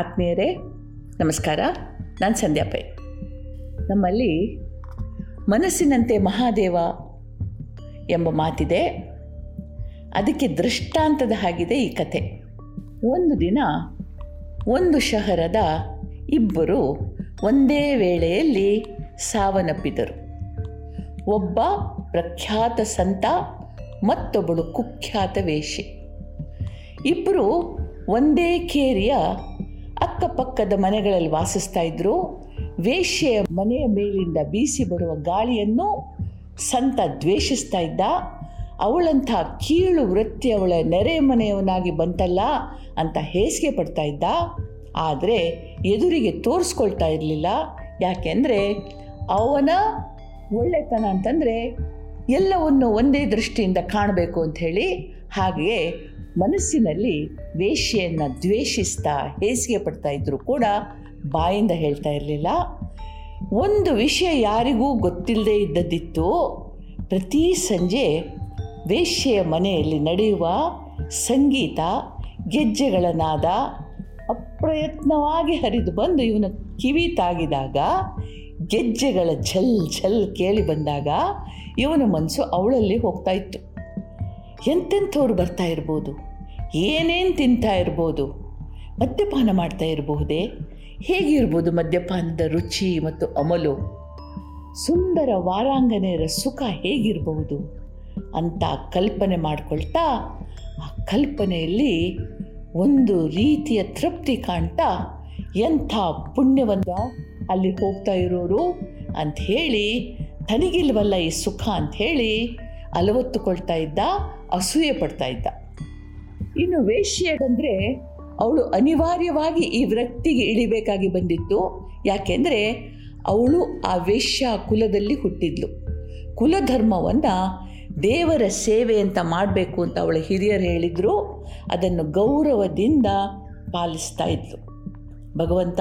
ಆತ್ಮೀಯರೇ, ನಮಸ್ಕಾರ. ನಾನು ಸಂಧ್ಯಾ ಪೈ. ನಮ್ಮಲ್ಲಿ ಮನಸ್ಸಿನಂತೆ ಮಹಾದೇವ ಎಂಬ ಮಾತಿದೆ. ಅದಕ್ಕೆ ದೃಷ್ಟಾಂತದ ಹಾಗಿದೆ ಈ ಕಥೆ. ಒಂದು ದಿನ ಒಂದು ಶಹರದ ಇಬ್ಬರು ಒಂದೇ ವೇಳೆಯಲ್ಲಿ ಸಾವನ್ನಪ್ಪಿದರು. ಒಬ್ಬ ಪ್ರಖ್ಯಾತ ಸಂತ, ಮತ್ತೊಬ್ಬಳು ಕುಖ್ಯಾತ ವೇಷಿ ಇಬ್ಬರು ಒಂದೇ ಕೇರಿಯ ಅಕ್ಕಪಕ್ಕದ ಮನೆಗಳಲ್ಲಿ ವಾಸಿಸ್ತಾ ಇದ್ರು. ವೇಶ್ಯೆಯ ಮನೆಯ ಮೇಲಿಂದ ಬೀಸಿ ಬರುವ ಗಾಳಿಯನ್ನು ಸಂತ ದ್ವೇಷಿಸ್ತಾ ಇದ್ದ. ಅವಳಂಥ ಕೀಳು ವೃತ್ತಿ ಅವಳ ನೆರೆ ಮನೆಯವನಾಗಿ ಬಂತಲ್ಲ ಅಂತ ಹೇಸಿಗೆ ಪಡ್ತಾ ಇದ್ದ. ಆದರೆ ಎದುರಿಗೆ ತೋರಿಸ್ಕೊಳ್ತಾ ಇರಲಿಲ್ಲ. ಯಾಕೆಂದರೆ ಅವನ ಒಳ್ಳೆತನ ಅಂತಂದರೆ ಎಲ್ಲವನ್ನು ಒಂದೇ ದೃಷ್ಟಿಯಿಂದ ಕಾಣಬೇಕು ಅಂಥೇಳಿ ಹಾಗೆಯೇ ಮನಸ್ಸಿನಲ್ಲಿ ವೇಶ್ಯೆಯನ್ನು ದ್ವೇಷಿಸ್ತಾ ಹೇಸಿಗೆ ಪಡ್ತಾ ಇದ್ದರೂ ಕೂಡ ಬಾಯಿಂದ ಹೇಳ್ತಾ ಇರಲಿಲ್ಲ. ಒಂದು ವಿಷಯ ಯಾರಿಗೂ ಗೊತ್ತಿಲ್ಲದೆ ಇದ್ದದ್ದಿತ್ತು. ಪ್ರತಿ ಸಂಜೆ ವೇಶ್ಯೆಯ ಮನೆಯಲ್ಲಿ ನಡೆಯುವ ಸಂಗೀತ ಗೆಜ್ಜೆಗಳ ನಾದ ಅಪ್ರಯತ್ನವಾಗಿ ಹರಿದು ಬಂದು ಇವನ ಕಿವಿ ತಾಗಿದಾಗ, ಗೆಜ್ಜೆಗಳ ಝಲ್ ಝಲ್ ಕೇಳಿ ಬಂದಾಗ ಇವನ ಮನಸ್ಸು ಅವಳಲ್ಲಿ ಹೋಗ್ತಾ ಇತ್ತು. ಎಂತೆಂಥವ್ರು ಬರ್ತಾ ಇರ್ಬೋದು? ಏನೇನು ತಿಂತಾ ಇರ್ಬೋದು, ಮದ್ಯಪಾನ ಮಾಡ್ತಾ ಇರಬಹುದೇ? ಹೇಗಿರ್ಬೋದು ಮದ್ಯಪಾನದ ರುಚಿ ಮತ್ತು ಅಮಲು? ಸುಂದರ ವಾರಾಂಗನೆಯರ ಸುಖ ಹೇಗಿರಬಹುದು ಅಂತ ಕಲ್ಪನೆ ಮಾಡಿಕೊಳ್ತಾ, ಆ ಕಲ್ಪನೆಯಲ್ಲಿ ಒಂದು ರೀತಿಯ ತೃಪ್ತಿ ಕಾಣ್ತಾ ಎಂಥ ಪುಣ್ಯವಂತ ಅಲ್ಲಿ ಹೋಗ್ತಾ ಇರೋರು ಅಂಥೇಳಿ ತನಗಿಲ್ವಲ್ಲ ಈ ಸುಖ ಅಂಥೇಳಿ ಅಲವತ್ತುಕೊಳ್ತಾ ಇದ್ದ, ಅಸೂಯೆ ಪಡ್ತಾ ಇದ್ದ. ಇನ್ನು ವೇಶ್ಯೆ ಅವಳು ಅನಿವಾರ್ಯವಾಗಿ ಈ ವೃತ್ತಿಗೆ ಇಳಿಬೇಕಾಗಿ ಬಂದಿತ್ತು. ಯಾಕೆಂದರೆ ಅವಳು ಆ ವೇಶ್ಯ ಕುಲದಲ್ಲಿ ಹುಟ್ಟಿದ್ಲು. ಕುಲಧರ್ಮವನ್ನು ದೇವರ ಸೇವೆ ಅಂತ ಮಾಡಬೇಕು ಅಂತ ಅವಳ ಹಿರಿಯರು ಹೇಳಿದರು. ಅದನ್ನು ಗೌರವದಿಂದ ಪಾಲಿಸ್ತಾ ಇದ್ಲು. ಭಗವಂತ,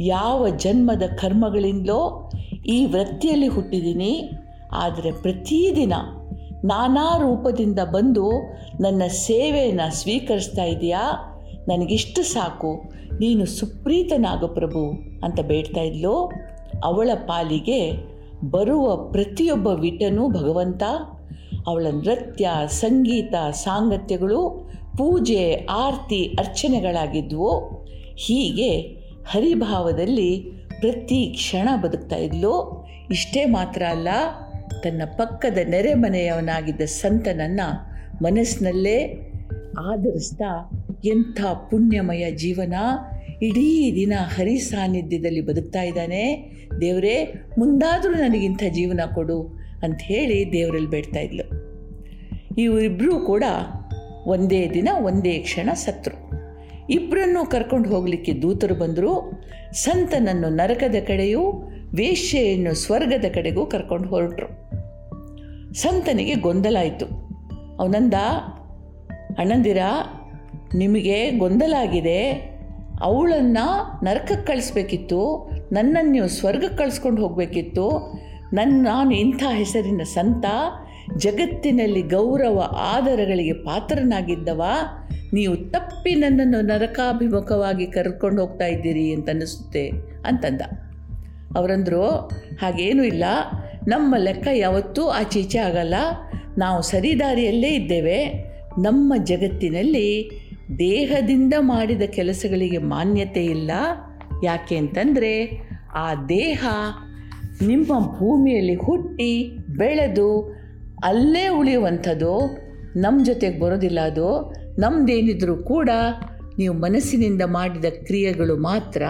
ಯಾವ ಜನ್ಮದ ಕರ್ಮಗಳಿಂದಲೋ ಈ ವೃತ್ತಿಯಲ್ಲಿ ಹುಟ್ಟಿದ್ದೀನಿ. ಆದರೆ ಪ್ರತಿದಿನ ನಾನಾ ರೂಪದಿಂದ ಬಂದು ನನ್ನ ಸೇವೆಯನ್ನು ಸ್ವೀಕರಿಸ್ತಾ ಇದೆಯಾ? ನನಗಿಷ್ಟು ಸಾಕು. ನೀನು ಸುಪ್ರೀತನಾಗ ಪ್ರಭು ಅಂತ ಬೇಡ್ತಾ ಇದ್ಲು. ಅವಳ ಪಾಲಿಗೆ ಬರುವ ಪ್ರತಿಯೊಬ್ಬ ವಿಟನೂ ಭಗವಂತ. ಅವಳ ನೃತ್ಯ, ಸಂಗೀತ, ಸಾಂಗತ್ಯಗಳು, ಪೂಜೆ, ಆರತಿ, ಅರ್ಚನೆಗಳಾಗಿದ್ವು. ಹೀಗೆ ಹರಿಭಾವದಲ್ಲಿ ಪ್ರತಿ ಕ್ಷಣ ಬದುಕ್ತಾ ಇದ್ಲು. ಇಷ್ಟೇ ಮಾತ್ರ ಅಲ್ಲ ತನ್ನ ಪಕ್ಕದ ನೆರೆಮನೆಯವನಾಗಿದ್ದ ಸಂತನನ್ನು ಮನಸ್ಸಿನಲ್ಲೇ ಆಧರಿಸ್ತಾ ಎಂಥ ಪುಣ್ಯಮಯ ಜೀವನ ಇಡೀ ದಿನ ಹರಿ ಸಾನ್ನಿಧ್ಯದಲ್ಲಿ ಬದುಕ್ತಾ ಇದ್ದಾನೆ. ದೇವರೇ, ಮುಂದಾದರೂ ನನಗಿಂಥ ಜೀವನ ಕೊಡು ಅಂತ ಹೇಳಿ ದೇವರಲ್ಲಿ ಬೇಡ್ತಾ ಇದ್ಲು. ಇವರಿಬ್ಬರೂ ಕೂಡ ಒಂದೇ ದಿನ, ಒಂದೇ ಕ್ಷಣ ಸತ್ರು. ಇಬ್ಬರನ್ನು ಕರ್ಕೊಂಡು ಹೋಗಲಿಕ್ಕೆ ದೂತರು ಬಂದರು. ಸಂತನನ್ನು ನರಕದ ಕಡೆಯೂ ವೇಶ್ಯೆಯನ್ನು ಸ್ವರ್ಗದ ಕಡೆಗೂ ಕರ್ಕೊಂಡು ಹೊರಟರು. ಸಂತನಿಗೆ ಗೊಂದಲ ಆಯಿತು ಅವನಂದ ಅಣ್ಣಂದಿರ, ನಿಮಗೆ ಗೊಂದಲ ಆಗಿದೆ ಅವಳನ್ನು ನರಕಕ್ಕೆ ಕಳಿಸ್ಬೇಕಿತ್ತು. ನನ್ನನ್ನು ನೀವು ಸ್ವರ್ಗಕ್ಕೆ ಕಳಿಸ್ಕೊಂಡು ಹೋಗಬೇಕಿತ್ತು. ನನ್ನ, ನಾನು ಇಂಥ ಹೆಸರಿನ ಸಂತ ಜಗತ್ತಿನಲ್ಲಿ ಗೌರವ, ಆದರಗಳಿಗೆ ಪಾತ್ರನಾಗಿದ್ದವ, ನೀವು ತಪ್ಪಿ ನನ್ನನ್ನು ನರಕಾಭಿಮುಖವಾಗಿ ಕರ್ಕೊಂಡು ಹೋಗ್ತಾ ಇದ್ದೀರಿ ಅಂತ ಅನ್ನಿಸುತ್ತೆ ಅಂತಂದ. ಅವರಂದರು, ಹಾಗೇನೂ ಇಲ್ಲ. ನಮ್ಮ ಲೆಕ್ಕ ಯಾವತ್ತೂ ಆಚೀಚೆ ಆಗಲ್ಲ. ನಾವು ಸರಿದಾರಿಯಲ್ಲೇ ಇದ್ದೇವೆ. ನಮ್ಮ ಜಗತ್ತಿನಲ್ಲಿ ದೇಹದಿಂದ ಮಾಡಿದ ಕೆಲಸಗಳಿಗೆ ಮಾನ್ಯತೆ ಇಲ್ಲ. ಯಾಕೆ ಅಂತಂದರೆ, ಆ ದೇಹ ನಿಮ್ಮ ಭೂಮಿಯಲ್ಲಿ ಹುಟ್ಟಿ ಬೆಳೆದು ಅಲ್ಲೇ ಉಳಿಯುವಂಥದ್ದು ನಮ್ಮ ಜೊತೆಗೆ ಬರೋದಿಲ್ಲ ಅದು. ನಮ್ಮದೇನಿದ್ರೂ ಕೂಡ ನೀವು ಮನಸ್ಸಿನಿಂದ ಮಾಡಿದ ಕ್ರಿಯೆಗಳು ಮಾತ್ರ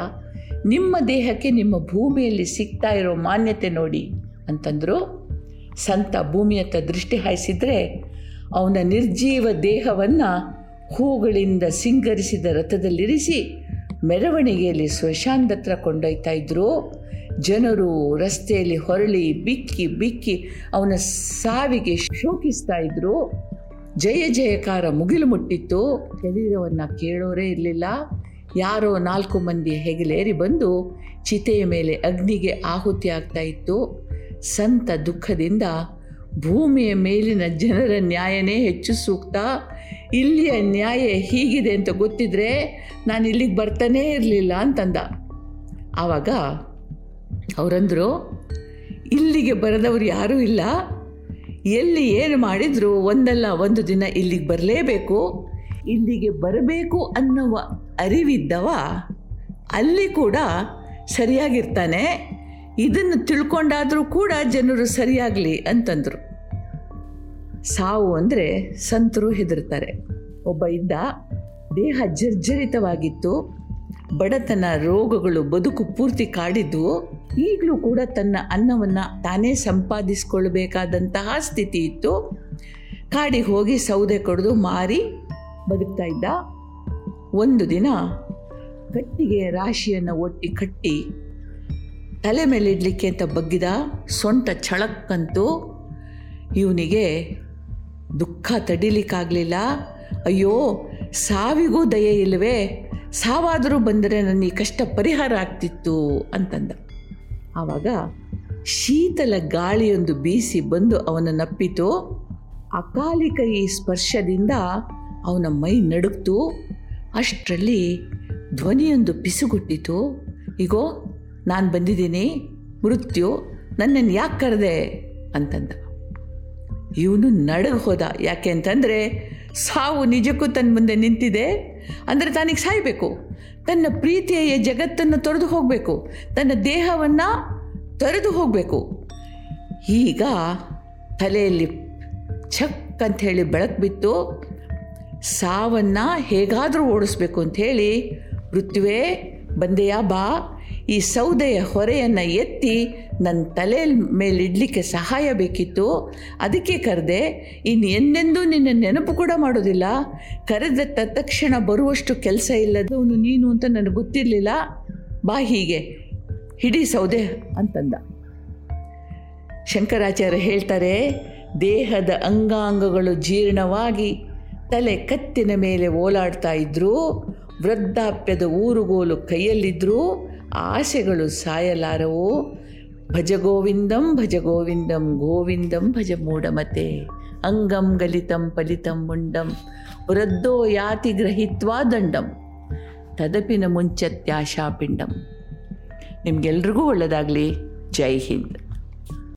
ನಿಮ್ಮ ದೇಹಕ್ಕೆ ನಿಮ್ಮ ಭೂಮಿಯಲ್ಲಿ ಸಿಗ್ತಾ ಇರೋ ಮಾನ್ಯತೆ ನೋಡಿ ಅಂತಂದರು ಸಂತ ಭೂಮಿಯತ್ತ ದೃಷ್ಟಿ ಹಾಯಿಸಿದರೆ ಅವನ ನಿರ್ಜೀವ ದೇಹವನ್ನು ಹೂಗಳಿಂದ ಸಿಂಗರಿಸಿದ ರಥದಲ್ಲಿರಿಸಿ ಮೆರವಣಿಗೆಯಲ್ಲಿ ಸ್ವಶಾಂತತ್ರ ಕೊಂಡೊಯ್ತಾ ಇದ್ದರು ಜನರು ರಸ್ತೆಯಲ್ಲಿ ಹೊರಳಿ ಬಿಕ್ಕಿ ಬಿಕ್ಕಿ ಅವನ ಸಾವಿಗೆ ಶೋಕಿಸ್ತಾ ಇದ್ರು. ಜಯ ಜಯಕಾರ ಮುಗಿಲು ಮುಟ್ಟಿತ್ತು. ಶರೀರವನ್ನು ಕೇಳೋರೇ ಇರಲಿಲ್ಲ. ಯಾರೋ ನಾಲ್ಕು ಮಂದಿ ಹೆಗಲೇರಿ ಬಂದು ಚಿತೆಯ ಮೇಲೆ ಅಗ್ನಿಗೆ ಆಹುತಿ ಆಗ್ತಾ ಇತ್ತು. ಸಂತ ದುಃಖದಿಂದ ಭೂಮಿಯ ಮೇಲಿನ ಜನರ ನ್ಯಾಯನೇ ಹೆಚ್ಚು ಸೂಕ್ತ. ಇಲ್ಲಿಯ ನ್ಯಾಯ ಹೀಗಿದೆ ಅಂತ ಗೊತ್ತಿದ್ರೆ ನಾನು ಇಲ್ಲಿಗೆ ಬರ್ತಾನೇ ಇರಲಿಲ್ಲ ಅಂತಂದ. ಆವಾಗ ಅವರಂದರು, ಇಲ್ಲಿಗೆ ಬರದವರು ಯಾರೂ ಇಲ್ಲ. ಎಲ್ಲಿ ಏನು ಮಾಡಿದರೂ ಒಂದಲ್ಲ ಒಂದು ದಿನ ಇಲ್ಲಿಗೆ ಬರಲೇಬೇಕು. ಇಲ್ಲಿಗೆ ಬರಬೇಕು ಅನ್ನುವ ಅರಿವಿದ್ದವ ಅಲ್ಲಿ ಕೂಡ ಸರಿಯಾಗಿರ್ತಾನೆ. ಇದನ್ನು ತಿಳ್ಕೊಂಡಾದರೂ ಕೂಡ ಜನರು ಸರಿಯಾಗಲಿ ಅಂತಂದರು. ಸಾವು ಅಂದರೆ ಸಂತರು ಹೆದರ್ತಾರೆ. ಒಬ್ಬ ಇದ್ದ ದೇಹ ಜರ್ಜರಿತವಾಗಿತ್ತು. ಬಡತನ ರೋಗಗಳು ಬದುಕು ಪೂರ್ತಿ ಕಾಡಿದ್ವು ಈಗಲೂ ಕೂಡ ತನ್ನ ಅನ್ನವನ್ನು ತಾನೇ ಸಂಪಾದಿಸ್ಕೊಳ್ಬೇಕಾದಂತಹ ಸ್ಥಿತಿ ಇತ್ತು. ಕಾಡಿಗೆ ಹೋಗಿ ಸೌದೆ ಕಡಿದು ಮಾರಿ ಬದುಕ್ತಾ ಇದ್ದ. ಒಂದು ದಿನ ಕಟ್ಟಿಗೆ ರಾಶಿಯನ್ನು ಒಟ್ಟಿ ಕಟ್ಟಿ ತಲೆ ಮೇಲೆ ಇಡಲಿಕ್ಕೆ ಅಂತ ಬಗ್ಗಿದ ಸೊಂಟ ಛಳಕ್ಕಂತೂ ಇವನಿಗೆ ದುಃಖ ತಡಿಲಿಕ್ಕಾಗಲಿಲ್ಲ. ಅಯ್ಯೋ, ಸಾವಿಗೂ ದಯೆ ಇಲ್ಲವೇ ಸಾವಾದರೂ ಬಂದರೆ ನನ್ನ ಈ ಕಷ್ಟ ಪರಿಹಾರ ಆಗ್ತಿತ್ತು ಅಂತಂದ. ಆವಾಗ ಶೀತಲ ಗಾಳಿಯೊಂದು ಬೀಸಿ ಬಂದು ಅವನ ನಪ್ಪಿತು. ಅಕಾಲಿಕ ಈ ಸ್ಪರ್ಶದಿಂದ ಅವನ ಮೈ ನಡುಕ್ತು ಅಷ್ಟರಲ್ಲಿ ಧ್ವನಿಯೊಂದು ಪಿಸುಗುಟ್ಟಿತು. ಈಗೋ ನಾನು ಬಂದಿದ್ದೀನಿ. ಮೃತ್ಯು. ನನ್ನನ್ನು ಯಾಕೆ ಕರೆದೆ? ಅಂತಂದ. ಇವನು ನಡಗ ಹೋದ. ಯಾಕೆ ಅಂತಂದರೆ ಸಾವು ನಿಜಕ್ಕೂ ತನ್ನ ಮುಂದೆ ನಿಂತಿದೆ. ಅಂದರೆ ತಾನಿಗೆ ಸಾಯಬೇಕು. ತನ್ನ ಪ್ರೀತಿಯ ಜಗತ್ತನ್ನು ತೊರೆದು ಹೋಗಬೇಕು. ತನ್ನ ದೇಹವನ್ನು ತೊರೆದು ಹೋಗಬೇಕು. ಈಗ ತಲೆಯಲ್ಲಿ ಛಕ್ ಅಂತ ಹೇಳಿ ಬೆಳಕು ಬಿತ್ತು. ಸಾವನ್ನು ಹೇಗಾದರೂ ಓಡಿಸ್ಬೇಕು ಅಂಥೇಳಿ ಮೃತ್ಯುವೇ ಬಂದೆಯಾ ಬಾ. ಈ ಸೌದೆಯ ಹೊರೆಯನ್ನು ಎತ್ತಿ ನನ್ನ ತಲೆ ಮೇಲಿಡಲಿಕ್ಕೆ ಸಹಾಯ ಬೇಕಿತ್ತು. ಅದಕ್ಕೆ ಕರೆದೆ, ಇನ್ನು ಎಂದೆಂದೂ ನಿನ್ನ ನೆನಪು ಕೂಡ ಮಾಡೋದಿಲ್ಲ. ಕರೆದ ತಕ್ಷಣ ಬರುವಷ್ಟು ಕೆಲಸ ಇಲ್ಲದವನು ನೀನು ಅಂತ ನನಗೆ ಗೊತ್ತಿರಲಿಲ್ಲ. ಬಾ ಹೀಗೆ. ಹಿಡಿ ಸೌದೆ ಅಂತಂದ. ಶಂಕರಾಚಾರ್ಯ ಹೇಳ್ತಾರೆ, ದೇಹದ ಅಂಗಾಂಗಗಳು ಜೀರ್ಣವಾಗಿ ತಲೆ ಕತ್ತಿನ ಮೇಲೆ ಓಲಾಡ್ತಾ ಇದ್ದರೂ ವೃದ್ಧಾಪ್ಯದ ಊರುಗೋಲು ಕೈಯಲ್ಲಿದ್ದರೂ ಆಸೆಗಳು ಸಾಯಲಾರವು. ಭಜ ಗೋವಿಂದಂ ಭಜ ಗೋವಿಂದಂ ಗೋವಿಂದಂ ಭಜ ಮೂಢಮತೆ ಅಂಗಂ ಗಲಿತಂ, ಫಲಿತಂ, ಮುಂಡಂ. ವೃದ್ಧೋ ಯಾತಿ ಗ್ರಹಿತ್ವಾ ದಂಡಂ. ತದಪಿನ ಮುಂಚತ್ಯಾಶಾಪಿಂಡಂ. ನಿಮಗೆಲ್ರಿಗೂ ಒಳ್ಳೆಯದಾಗಲಿ ಜೈ ಹಿಂದ್.